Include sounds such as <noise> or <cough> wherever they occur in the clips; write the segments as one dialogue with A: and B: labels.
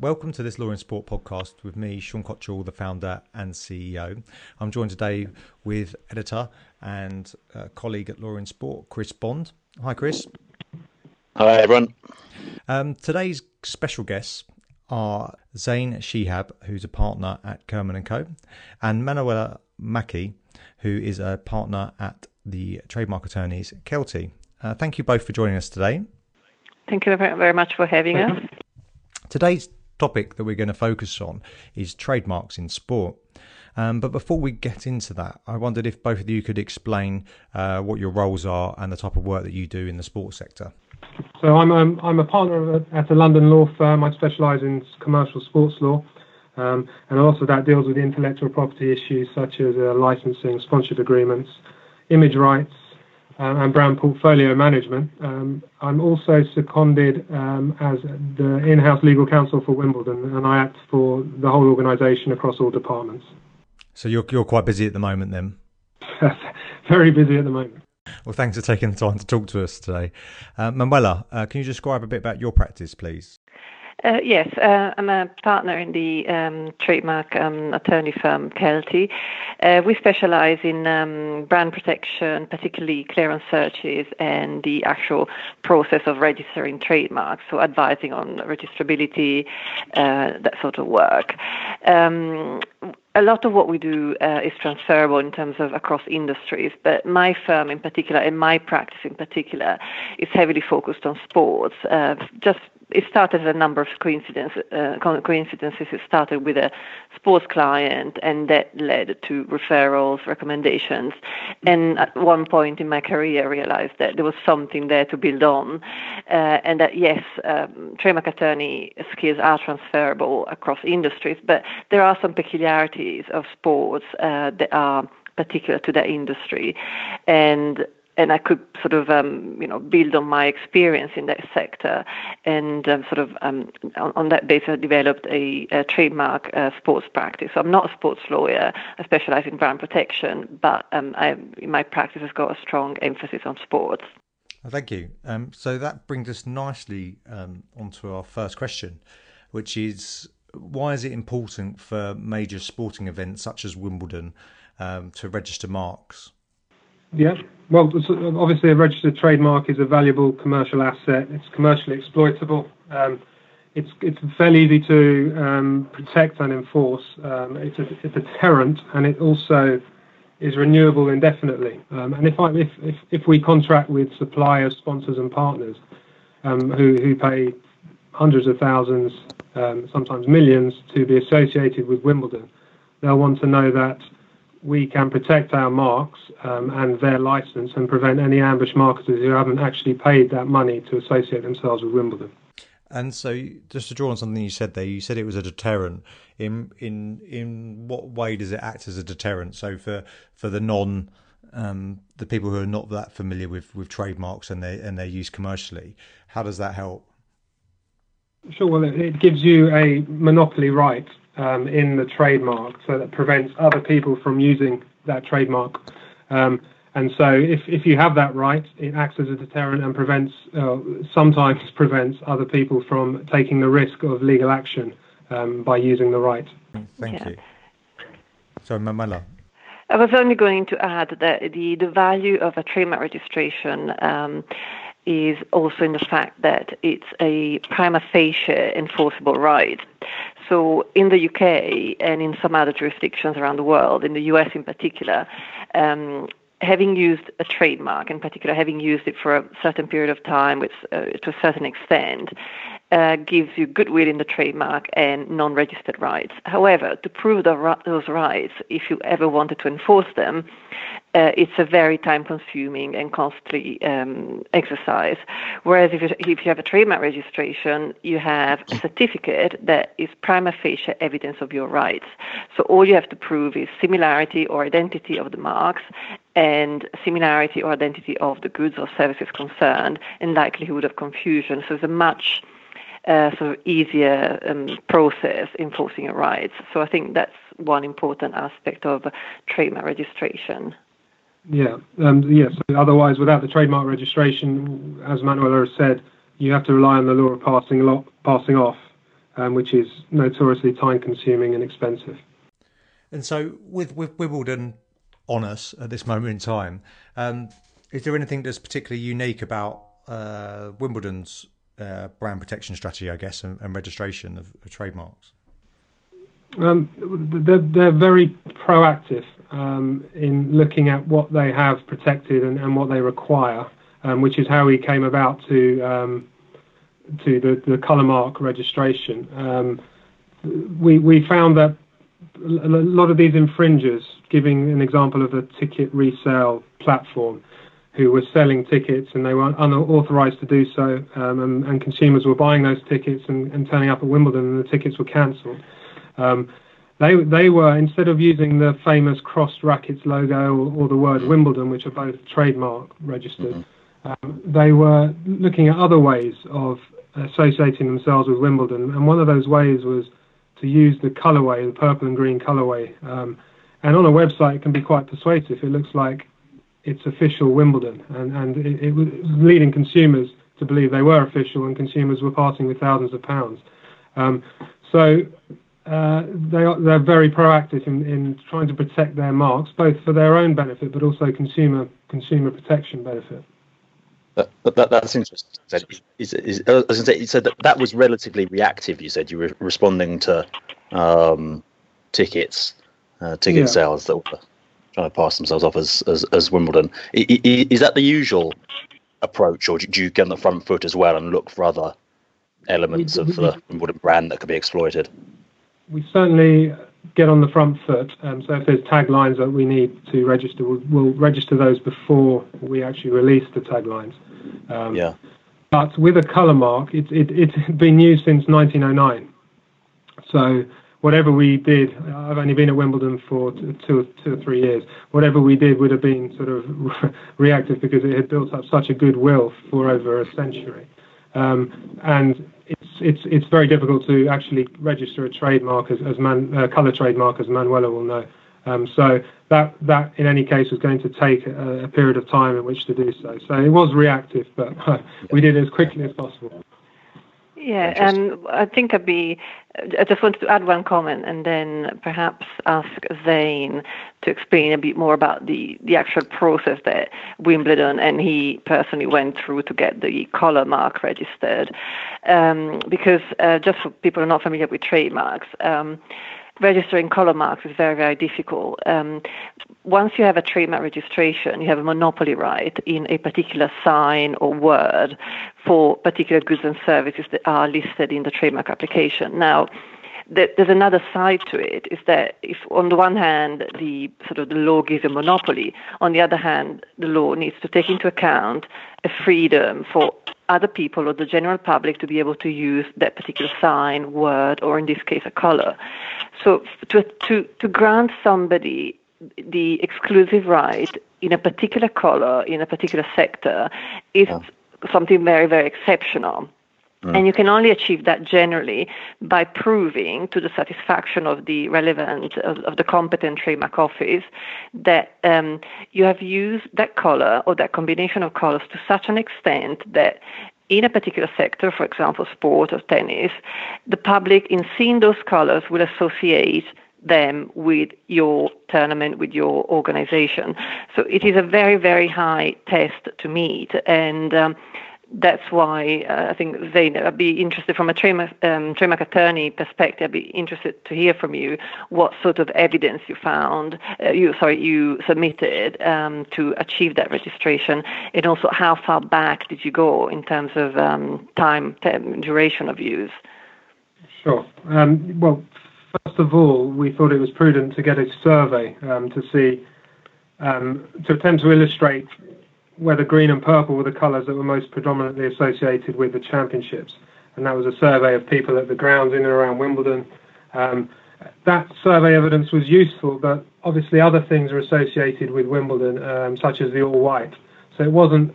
A: Welcome to this Law and Sport podcast with me, Sean Cottrell, the founder and CEO. I'm joined today with editor and uh, colleague at Law and Sport, Chris Bond. Hi, Chris.
B: Hi, everyone.
A: Um, today's special guests are Zain Shihab, who's a partner at Kerman and Co, and Manuela Macchi, who is a partner at the trademark attorneys Keltie. Uh, thank you both for joining us today.
C: Thank you very much for having us.
A: Today's topic that we're going to focus on is trademarks in sport. Um, but before we get into that, I wondered if both of you could explain uh, what your roles are and the type of work that you do in the sports sector.
D: So I'm um, I'm a partner at a London law firm. I specialise in commercial sports law, um, and also that deals with intellectual property issues such as uh, licensing, sponsorship agreements, image rights, and brand portfolio management. Um, I'm also seconded um, as the in-house legal counsel for Wimbledon, and I act for the whole organisation across all departments.
A: So you're you're quite busy at the moment, then. <laughs>
D: Very busy at the moment.
A: Well, thanks for taking the time to talk to us today. Uh, Manuela, uh, can you describe a bit about your practice, please?
C: Uh, yes, uh, I'm a partner in the um, trademark um, attorney firm Keltie. Uh, we specialize in um, brand protection, particularly clearance searches and the actual process of registering trademarks, so advising on registrability, uh, that sort of work. Um, a lot of what we do uh, is transferable in terms of across industries, but my firm in particular and my practice in particular is heavily focused on sports. Uh, just it started a number of coincidences. Uh, coincidences. It started with a sports client, and that led to referrals, recommendations. And at one point in my career, I realized that there was something there to build on, uh, and that yes, um, trademark attorney skills are transferable across industries, but there are some peculiarities of sports uh, that are particular to that industry, and and I could sort of um, you know build on my experience in that sector, and um, sort of um, on, on, that basis I developed a, a trademark uh, sports practice. So I'm not a sports lawyer. I specialize in brand protection, but um, I, my practice has got a strong emphasis on sports.
A: Thank you. Um, so that brings us nicely um, onto our first question, which is why is it important for major sporting events such as Wimbledon to register marks?
D: Yeah. Well, obviously, a registered trademark is a valuable commercial asset. It's commercially exploitable. Um, it's it's fairly easy to um, protect and enforce. Um, it's, a, it's a deterrent, and it also is renewable indefinitely. Um, and if, I, if, if if we contract with suppliers, sponsors, and partners um, who who pay hundreds of thousands, um, sometimes millions, to be associated with Wimbledon, they'll want to know that we can protect our marks um, and their license and prevent any ambush marketers who haven't actually paid that money to associate themselves with Wimbledon.
A: And so, just to draw on something you said there, you said it was a deterrent. In in in what way does it act as a deterrent? So for for the non um, the people who are not that familiar with, with trademarks and their and their use commercially, how does that help?
D: Sure. Well, it, it gives you a monopoly right um, in the trademark, so that prevents other people from using that trademark. Um, and so, if, if you have that right, it acts as a deterrent and prevents, uh, sometimes <laughs> prevents other people from taking the risk of legal action um, by using the right.
A: Thank yeah. you. So, Manuela.
C: I was only going to add that the, the value of a trademark registration um, is also in the fact that it's a prima facie enforceable right. So in the UK and in some other jurisdictions around the world, in the US in particular, um, having used a trademark, in particular having used it for a certain period of time with, uh, to a certain extent, uh, gives you goodwill in the trademark and non-registered rights. However, to prove the, those rights, if you ever wanted to enforce them, uh, it's a very time-consuming and costly um, exercise. Whereas if you, if you have a trademark registration, you have a certificate that is prima facie evidence of your rights. So all you have to prove is similarity or identity of the marks and similarity or identity of the goods or services concerned and likelihood of confusion. So it's a much uh, sort of easier um, process enforcing your rights. So I think that's one important aspect of trademark registration.
D: Yeah, um, yes. Otherwise, without the trademark registration, as Manuela has said, you have to rely on the law of passing, off, um, which is notoriously time consuming and expensive.
A: And so, with, Wimbledon on us at this moment in time, um, is there anything that's particularly unique about uh, Wimbledon's uh, brand protection strategy, I guess, and, registration of trademarks?
D: Um, they're, very proactive um, in looking at what they have protected and, what they require, um, which is how we came about to to the, colour mark registration. We found that a lot of these infringers, giving an example of a ticket resale platform, who were selling tickets and they were unauthorized to do so, and, consumers were buying those tickets and, and, turning up at Wimbledon and the tickets were cancelled. Um, they they were instead of using the famous crossed rackets logo or, or, the word Wimbledon, which are both trademark registered, mm-hmm. um, they were looking at other ways of associating themselves with Wimbledon, and one of those ways was to use the colorway, the purple and green colorway. Um, and on a website, it can be quite persuasive. It looks like it's official Wimbledon, and, and it, it, was leading consumers to believe they were official, and consumers were parting with thousands of pounds. Um, so uh, they are they're very proactive in, in trying to protect their marks, both for their own benefit, but also consumer consumer protection benefit.
B: That, that, that's interesting. Is, is, I was say, you said that that was relatively reactive. You said you were responding to um, tickets, uh, ticket yeah. sales that were trying to pass themselves off as as, as Wimbledon. Is that the usual approach, or do you get on the front foot as well and look for other elements we, of the Wimbledon brand that could be exploited?
D: We certainly get on the front foot. Um, so if there's taglines that we need to register, we'll, we'll, register those before we actually release the taglines.
B: Um, yeah.
D: But with a colour mark, it, it, it's been used since 1909. So whatever we did, I've only been at Wimbledon for two, two or three years. Whatever we did would have been sort of <laughs> reactive because it had built up such a goodwill for over a century. Um, and it's it's very difficult to actually register a trademark as, as man, uh, color trademark, as Manuela will know. Um, so that that in any case was going to take a, a, period of time in which to do so. So it was reactive, but <laughs> we did it as quickly as possible.
C: Yeah, and I think I'd be. I just wanted to add one comment and then perhaps ask Zane to explain a bit more about the, the actual process that Wimbledon and he personally went through to get the colour mark registered. Um, because uh, just for people who are not familiar with trademarks, um, registering colour marks is very, very difficult. Um, once you have a trademark registration, you have a monopoly right in a particular sign or word for particular goods and services that are listed in the trademark application. Now, there's another side to it is that if on the one hand the sort of the law gives a monopoly on the other hand the law needs to take into account a freedom for other people or the general public to be able to use that particular sign, word, or in this case, a color. So to, to, to grant somebody the exclusive right in a particular color, in a particular sector, is yeah. something very, very exceptional. Mm. And you can only achieve that generally by proving to the satisfaction of the relevant, of, of the competent trademark office, that um, you have used that color or that combination of colors to such an extent that in a particular sector, for example, sport or tennis, the public, in seeing those colors, will associate them with your tournament, with your organization. So it is a very, very high test to meet. And um, that's why uh, I think Zane, I'd be interested from a trademark, um, attorney perspective. I'd be interested to hear from you what sort of evidence you found, uh, you sorry, you submitted um, to achieve that registration, and also how far back did you go in terms of um, time, time, duration of use.
D: Sure. Um, well, first of all, we thought it was prudent to get a survey um, to see um, to attempt to illustrate whether green and purple were the colours that were most predominantly associated with the championships. And that was a survey of people at the grounds in and around Wimbledon. Um, that survey evidence was useful, but obviously other things are associated with Wimbledon, um, such as the all white. So it wasn't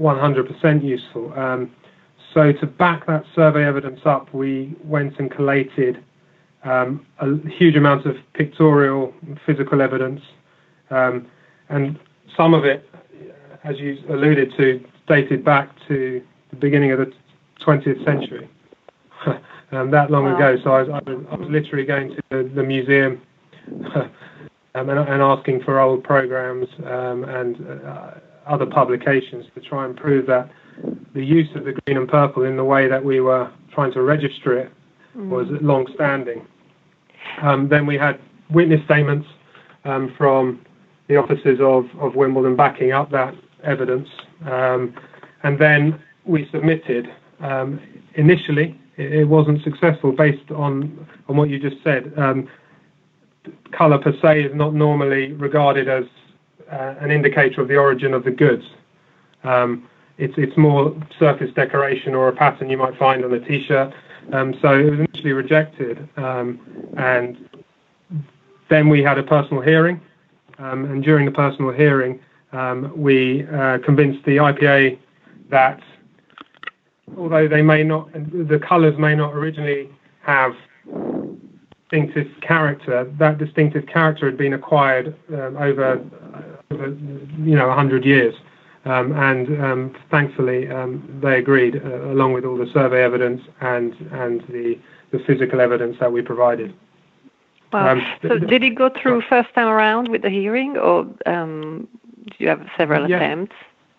D: 100% useful. Um, so to back that survey evidence up, we went and collated um, a huge amount of pictorial physical evidence, um, and some of it as you alluded to, dated back to the beginning of the 20th century. <laughs> um, that long wow. ago. So I was, I was, I was literally going to the, the museum <laughs> um, and, and, asking for old programs um, and uh, other publications to try and prove that the use of the green and purple in the way that we were trying to register it mm. was long standing. Um, then we had witness statements um, from the officers of, of Wimbledon backing up that evidence. Um, and then we submitted. Um, initially, it, wasn't successful based on, on what you just said. Um, colour per se is not normally regarded as uh, an indicator of the origin of the goods. Um, it's, it's more surface decoration or a pattern you might find on a t-shirt. Um, so it was initially rejected, um, and then we had a personal hearing, and during the personal hearing, we uh, convinced the IPA that although they may not, the colours may not originally have distinctive character, that distinctive character had been acquired um, over, over, you know, 100 years. Um, and um, thankfully, um, they agreed, uh, along with all the survey evidence and and the the physical evidence that we provided.
C: Wow. Um, so, did it go through first time around with the hearing, or um, you have several yeah. attempts?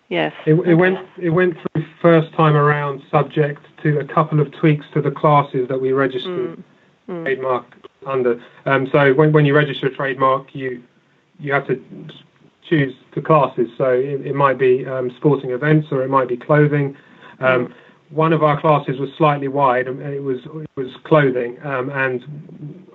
C: Yes.
D: It, it okay. went it went through first time around, subject to a couple of tweaks to the classes that we registered mm. Mm. trademark under. Um, so when when you register a trademark, you you have to choose the classes. So it, it might be um, sporting events or it might be clothing. Um, mm. One of our classes was slightly wide, and it was it was clothing, um, and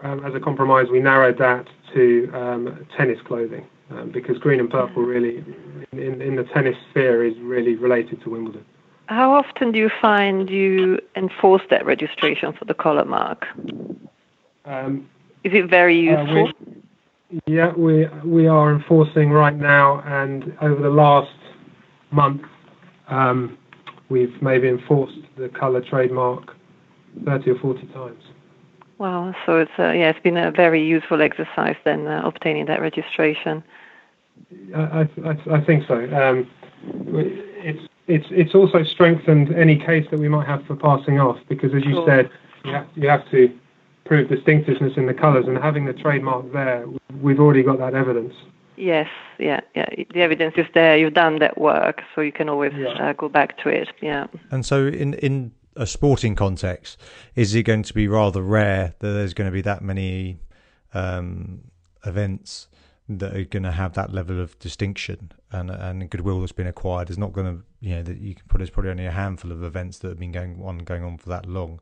D: um, as a compromise, we narrowed that to um, tennis clothing um, because green and purple really, in, in the tennis sphere, is really related to Wimbledon.
C: How often do you find you enforce that registration for the colour mark? Um, is it very useful? Uh,
D: yeah, we we are enforcing right now, and over the last month, um, we've maybe enforced the colour trademark 30 or 40 times.
C: Wow, so it's uh, yeah, it's been a very useful exercise then uh, obtaining that registration.
D: I, I, I think so. Um, it's it's it's also strengthened any case that we might have for passing off because, as you sure. said, you have, you have to prove distinctiveness in the colours, and having the trademark there, we've already got that evidence.
C: Yes, yeah, yeah. The evidence is there. You've done that work, so you can always yeah. uh, go back to it. Yeah.
A: And so, in in a sporting context, is it going to be rather rare that there's going to be that many um, events that are going to have that level of distinction and and goodwill that's been acquired? is not going to, you know, that you can put. There's probably only a handful of events that have been going on going on for that long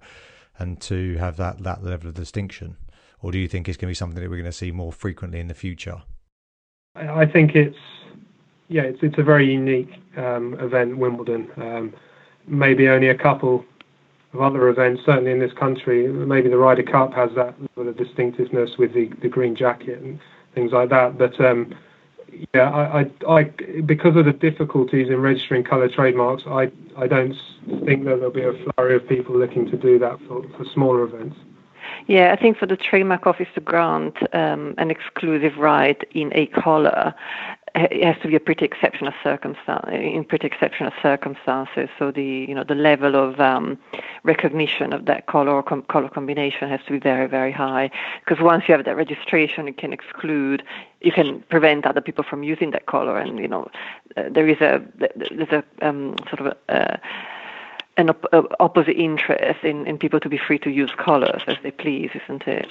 A: and to have that, that level of distinction? Or do you think it's going to be something that we're going to see more frequently in the future?
D: I think it's yeah, it's it's a very unique um, event, Wimbledon. Um, maybe only a couple of other events, certainly in this country. Maybe the Ryder Cup has that sort of distinctiveness with the, the green jacket and things like that. But um, yeah, I, I, I, because of the difficulties in registering colour trademarks, I, I don't think that there'll be a flurry of people looking to do that for, for smaller events.
C: Yeah, I think for the trademark office to grant um, an exclusive right in a colour, it has to be a pretty exceptional circumstance in pretty exceptional circumstances. So the you know the level of um, recognition of that color com- color combination has to be very very high. Because once you have that registration, you can exclude, you can prevent other people from using that color, and you know uh, there is a there's a um, sort of a, uh, an op- uh, opposite interest in, in people to be free to use colours as they please, isn't it?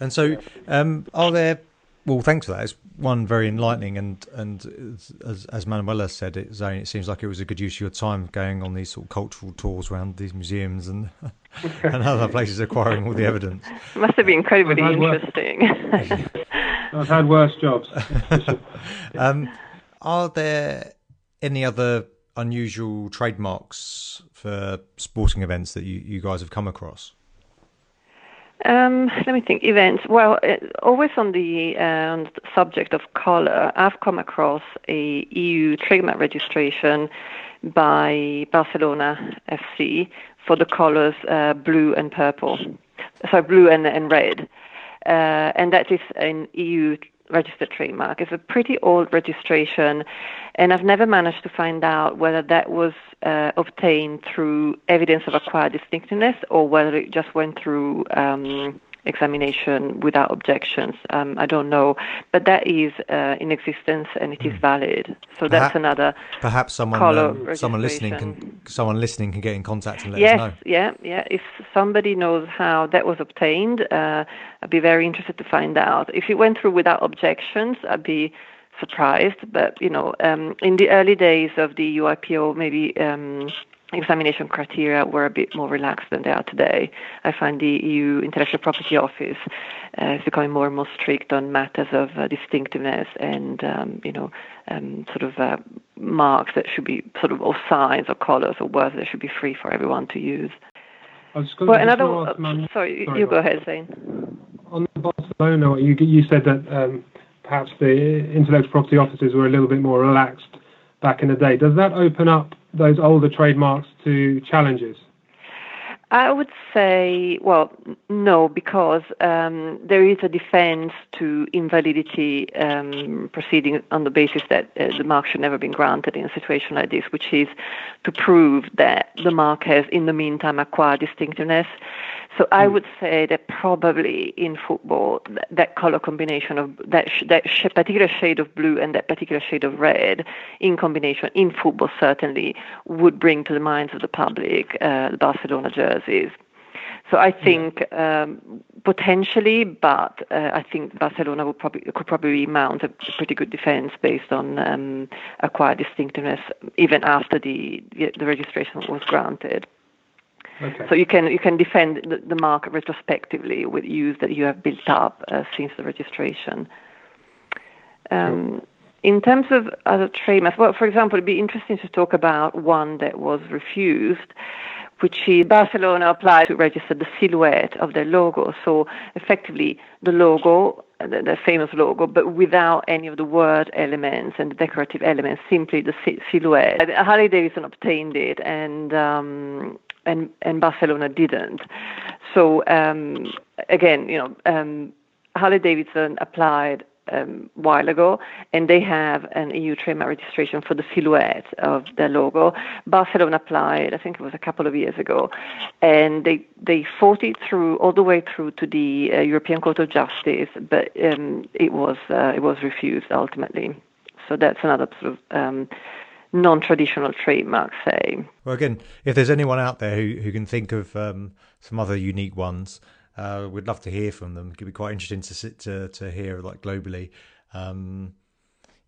A: And so, um, are there well, thanks for that. It's one very enlightening, and and as as Manuela said, it, Zane, it seems like it was a good use of your time going on these sort of cultural tours around these museums and <laughs> and other places, acquiring all the evidence.
C: It <laughs> must have been incredibly interesting. <laughs>
D: I've had worse jobs.
A: um, are there any other unusual trademarks for sporting events that you, you guys have come across?
C: Um, let me think. Events. Well, uh, always on the, uh, subject of color, I've come across a EU trademark registration by Barcelona FC for the colors uh, blue and purple. Sorry, blue and, and red. Uh, and that is an EU registered trademark. It's a pretty old registration, and I've never managed to find out whether that was uh, obtained through evidence of acquired distinctiveness or whether it just went through um, examination without objections. Um, I don't know, but that is uh, in existence and it is hmm. valid. So perhaps, that's another.
A: Perhaps someone um, someone listening can someone listening can get in contact and let
C: yes,
A: us know.
C: Yes, yeah, yeah. If somebody knows how that was obtained, uh, I'd be very interested to find out. If it went through without objections, I'd be surprised. But you know, um, in the early days of the EUIPO, maybe. Examination criteria were a bit more relaxed than they are today. I find the EU Intellectual Property Office uh, is becoming more and more strict on matters of uh, distinctiveness and, um, you know, um, sort of uh, marks that should be sort of, or signs or colors or words that should be free for everyone to use.
D: well,
C: another, uh, sorry, sorry, you go ahead, Zane.
D: On Barcelona, you, you said that um, perhaps the intellectual property offices were a little bit more relaxed back in the day. Does that open up those older trademarks to challenges?
C: I would say, well, no, because um, there is a defense to invalidity um, proceeding on the basis that uh, the mark should never been granted in a situation like this, which is to prove that the mark has, in the meantime, acquired distinctiveness. So I hmm. would say that probably in football, that, that color combination of that sh- that sh- particular shade of blue and that particular shade of red, in combination in football certainly would bring to the minds of the public uh, the Barcelona jerseys. So I think um, potentially, but uh, I think Barcelona would probably could probably mount a pretty good defense based on um, acquired distinctiveness even after the the registration was granted. Okay. So you can you can defend the, the mark retrospectively with use that you have built up uh, since the registration. Um, sure. In terms of other trademarks, well, for example, it'd be interesting to talk about one that was refused, which is Barcelona applied to register the silhouette of their logo. So effectively, the logo, the, the famous logo, but without any of the word elements and the decorative elements, simply the si- silhouette. Harley Davidson obtained it, and um, and and Barcelona didn't. So um, again, you know, um, Harley Davidson applied um, while ago, and they have an EU trademark registration for the silhouette of their logo. Barcelona applied, I think it was a couple of years ago, and they they fought it through all the way through to the uh, European Court of Justice, but um, it was uh, it was refused ultimately. So that's another sort of um, non-traditional trademarks say.
A: Well, again, if there's anyone out there who, who can think of um, some other unique ones, uh, we'd love to hear from them. It could be quite interesting to sit to, to hear like globally, um,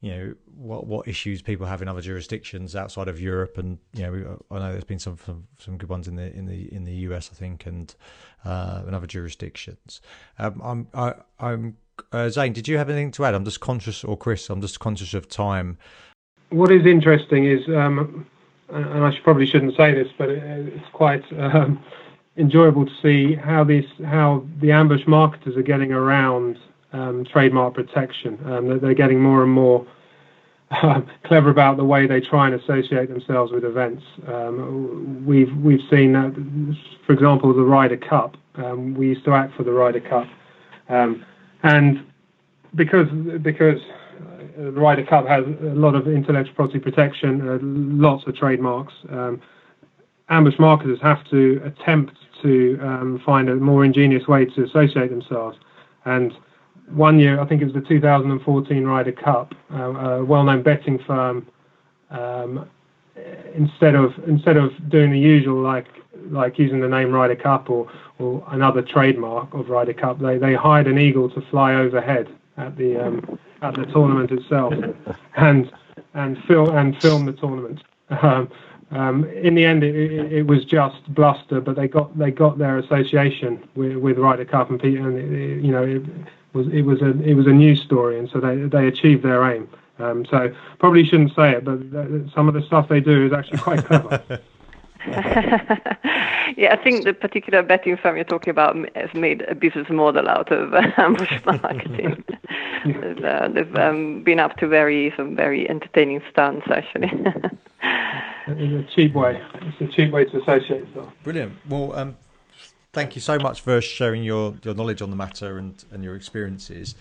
A: you know, what what issues people have in other jurisdictions outside of Europe, and you know, I know there's been some some, some good ones in the in the in the US, I think, and uh, in other jurisdictions. Um, I'm I, I'm uh, Zane. Did you have anything to add? I'm just conscious, or Chris, I'm just conscious of time
D: what is interesting is, um, and I should, probably shouldn't say this, but it, it's quite um, enjoyable to see how these how the ambush marketers are getting around um, trademark protection. Um, they're getting more and more uh, clever about the way they try and associate themselves with events. Um, we've we've seen that, for example, the Ryder Cup. Um, we used to act for the Ryder Cup, and because because the Ryder Cup has a lot of intellectual property protection, uh, lots of trademarks. Um, ambush marketers have to attempt to um, find a more ingenious way to associate themselves. And one year, I think it was the 2014 Ryder Cup, uh, a well-known betting firm, um, instead of instead of doing the usual like like using the name Ryder Cup or, or another trademark of Ryder Cup, they, they hired an eagle to fly overhead at the um, at the tournament itself, <laughs> and and film and film the tournament. Um, um, in the end, it, it, it, was just bluster, but they got they got their association with, with Ryder Cup and Peter, and it, you know it was it was a it was a news story, and so they they achieved their aim. Um, so probably shouldn't say it, but some of the stuff they do is actually quite clever. <laughs> <laughs>
C: yeah, I think the particular betting firm you're talking about has made a business model out of <laughs> uh, ambush marketing. they've, uh, they've um, been up to very some very entertaining stunts, actually. <laughs>
D: it's a cheap way. It's a cheap way to associate stuff.
A: Brilliant. Well, um, thank you so much for sharing your, your knowledge on the matter and, and your experiences.